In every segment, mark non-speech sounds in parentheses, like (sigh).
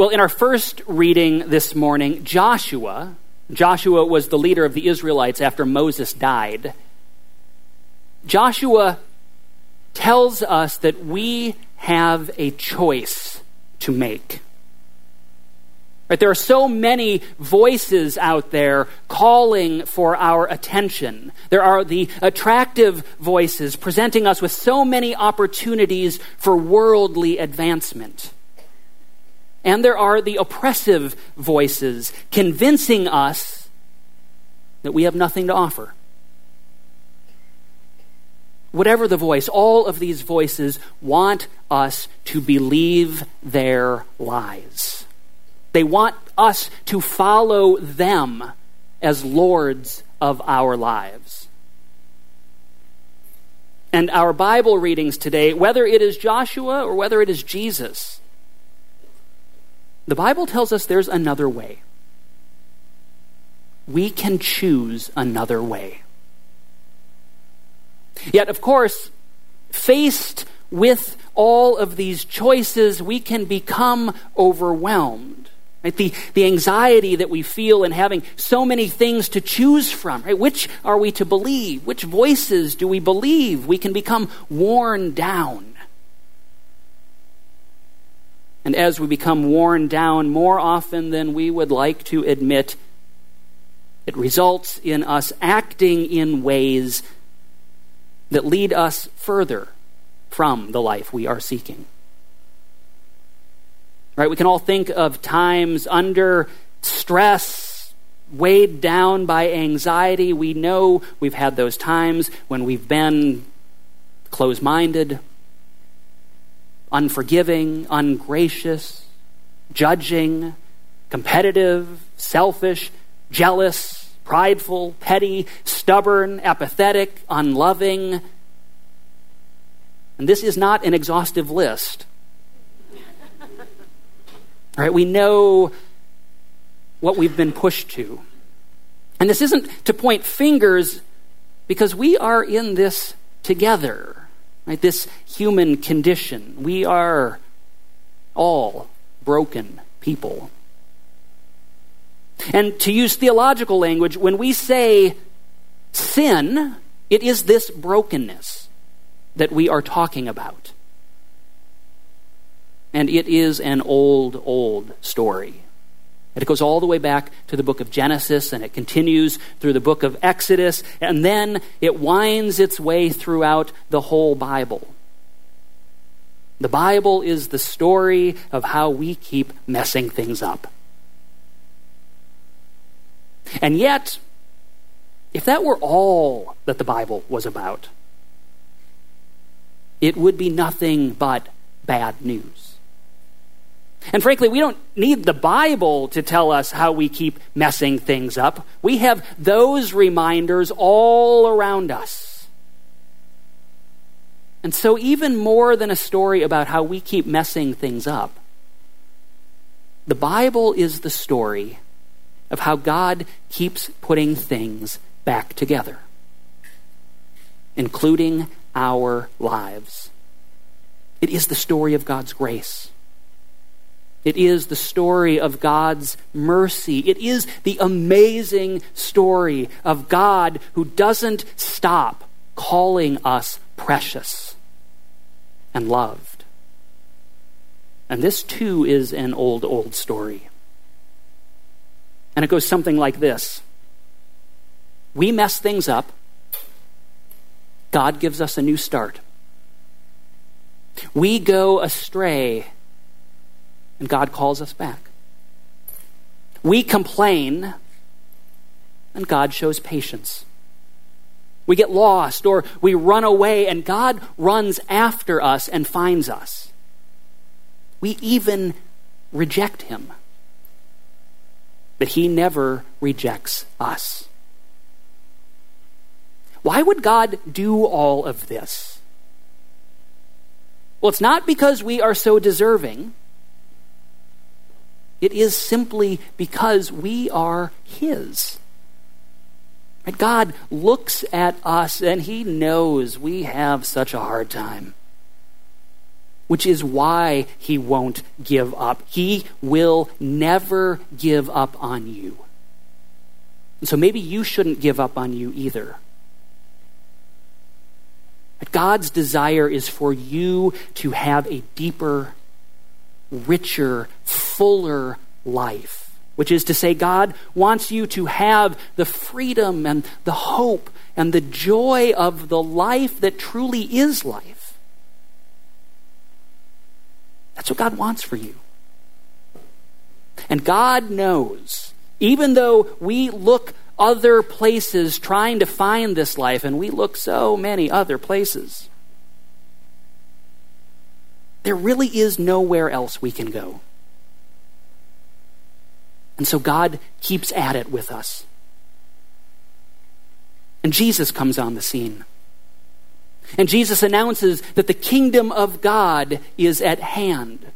Well, in our first reading this morning, Joshua, Joshua was the leader of the Israelites after Moses died. Joshua tells us that we have a choice to make. Right, there are so many voices out there calling for our attention. There are the attractive voices presenting us with so many opportunities for worldly advancement. And there are the oppressive voices convincing us that we have nothing to offer. Whatever the voice, all of these voices want us to believe their lies. They want us to follow them as lords of our lives. And our Bible readings today, whether it is Joshua or whether it is Jesus, the Bible tells us there's another way. We can choose another way. Yet, of course, faced with all of these choices, we can become overwhelmed. Right? The, the anxiety that we feel in having so many things to choose from. Right? Which are we to believe? Which voices do we believe? We can become worn down. And as we become worn down more often than we would like to admit, it results in us acting in ways that lead us further from the life we are seeking. Right? We can all think of times under stress, weighed down by anxiety. We know we've had those times when we've been close minded, unforgiving, ungracious, judging, competitive, selfish, jealous, prideful, petty, stubborn, apathetic, unloving. And this is not an exhaustive list. (laughs) Right? We know what we've been pushed to. And this isn't to point fingers because we are in this together. Right? This human condition. We are all broken people. And to use theological language, when we say sin, it is this brokenness that we are talking about. And it is an old, old story. It goes all the way back to the book of Genesis and it continues through the book of Exodus, and then it winds its way throughout the whole Bible. The Bible is the story of how we keep messing things up. And yet, if that were all that the Bible was about, it would be nothing but bad news. And frankly, we don't need the Bible to tell us how we keep messing things up. We have those reminders all around us. And so, even more than a story about how we keep messing things up, the Bible is the story of how God keeps putting things back together, including our lives. It is the story of God's grace. It is the story of God's mercy. It is the amazing story of God who doesn't stop calling us precious and loved. And this too is an old, old story. And it goes something like this We mess things up, God gives us a new start. We go astray and God calls us back. We complain, and God shows patience. We get lost or we run away, and God runs after us and finds us. We even reject Him, but He never rejects us. Why would God do all of this? Well, it's not because we are so deserving. It is simply because we are His. God looks at us and He knows we have such a hard time. which is why he won't give up. He will never give up on you. And so maybe you shouldn't give up on you either. But God's desire is for you to have a deeper, richer, fuller life. Which is to say, God wants you to have the freedom and the hope and the joy of the life that truly is life. That's what God wants for you. And God knows, even though we look other places trying to find this life, and we look so many other places, there really is nowhere else we can go. And so God keeps at it with us. And Jesus comes on the scene. And Jesus announces that the kingdom of God is at hand.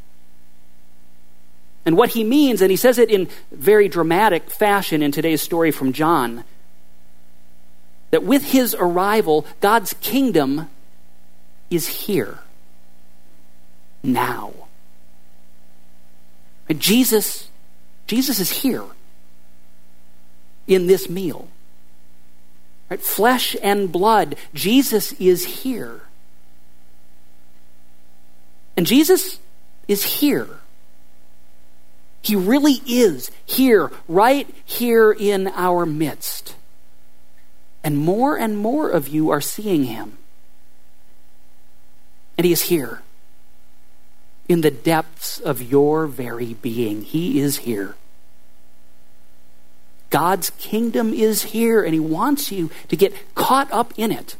And what he means, and he says it in very dramatic fashion in today's story from John, that with his arrival, God's kingdom is here. Now. And Jesus, Jesus is here in this meal. Right? Flesh and blood. Jesus is here. And Jesus is here. He really is here, right here in our midst. And more and more of you are seeing him. And he is here. In the depths of your very being, he is here. God's kingdom is here, and He wants you to get caught up in it.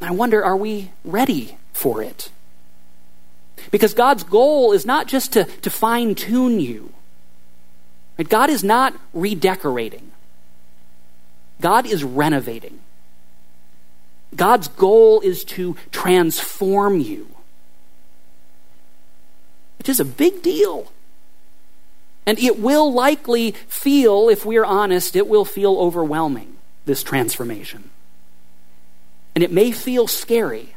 I wonder, are we ready for it? Because God's goal is not just to, to fine tune you. God is not redecorating. God is renovating. God's goal is to transform you, which is a big deal. And it will likely feel, if we're honest, it will feel overwhelming, this transformation. And it may feel scary.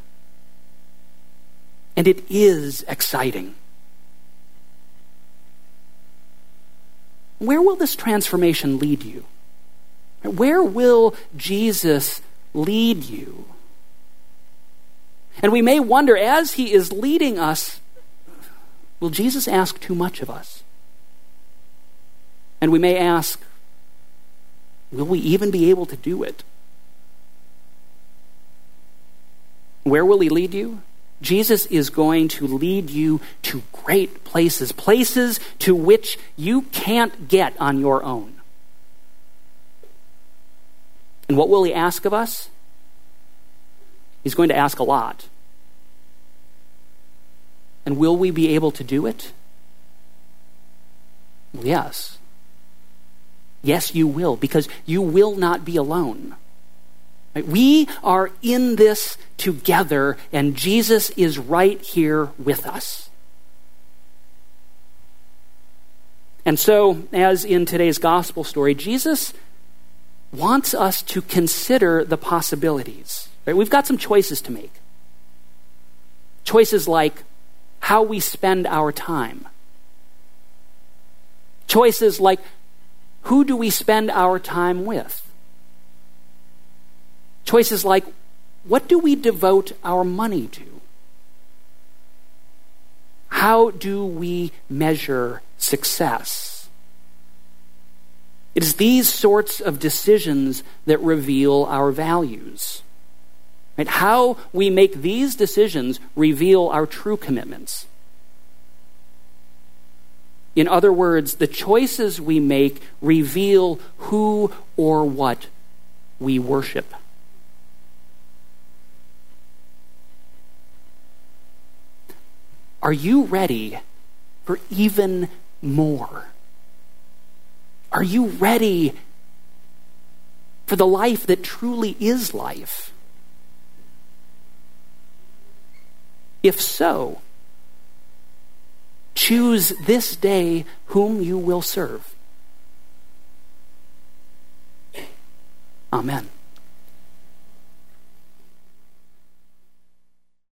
And it is exciting. Where will this transformation lead you? Where will Jesus lead you? And we may wonder, as he is leading us, will Jesus ask too much of us? And we may ask, will we even be able to do it? Where will he lead you? Jesus is going to lead you to great places, places to which you can't get on your own. And what will he ask of us? He's going to ask a lot. And will we be able to do it? Well, yes. Yes, you will, because you will not be alone. We are in this together, and Jesus is right here with us. And so, as in today's gospel story, Jesus wants us to consider the possibilities. Right? We've got some choices to make. Choices like how we spend our time. Choices like who do we spend our time with? Choices like what do we devote our money to? How do we measure success? It is these sorts of decisions that reveal our values. Right? How we make these decisions reveal our true commitments. In other words, the choices we make reveal who or what we worship. Are you ready for even more? Are you ready for the life that truly is life? If so, Choose this day whom you will serve. Amen.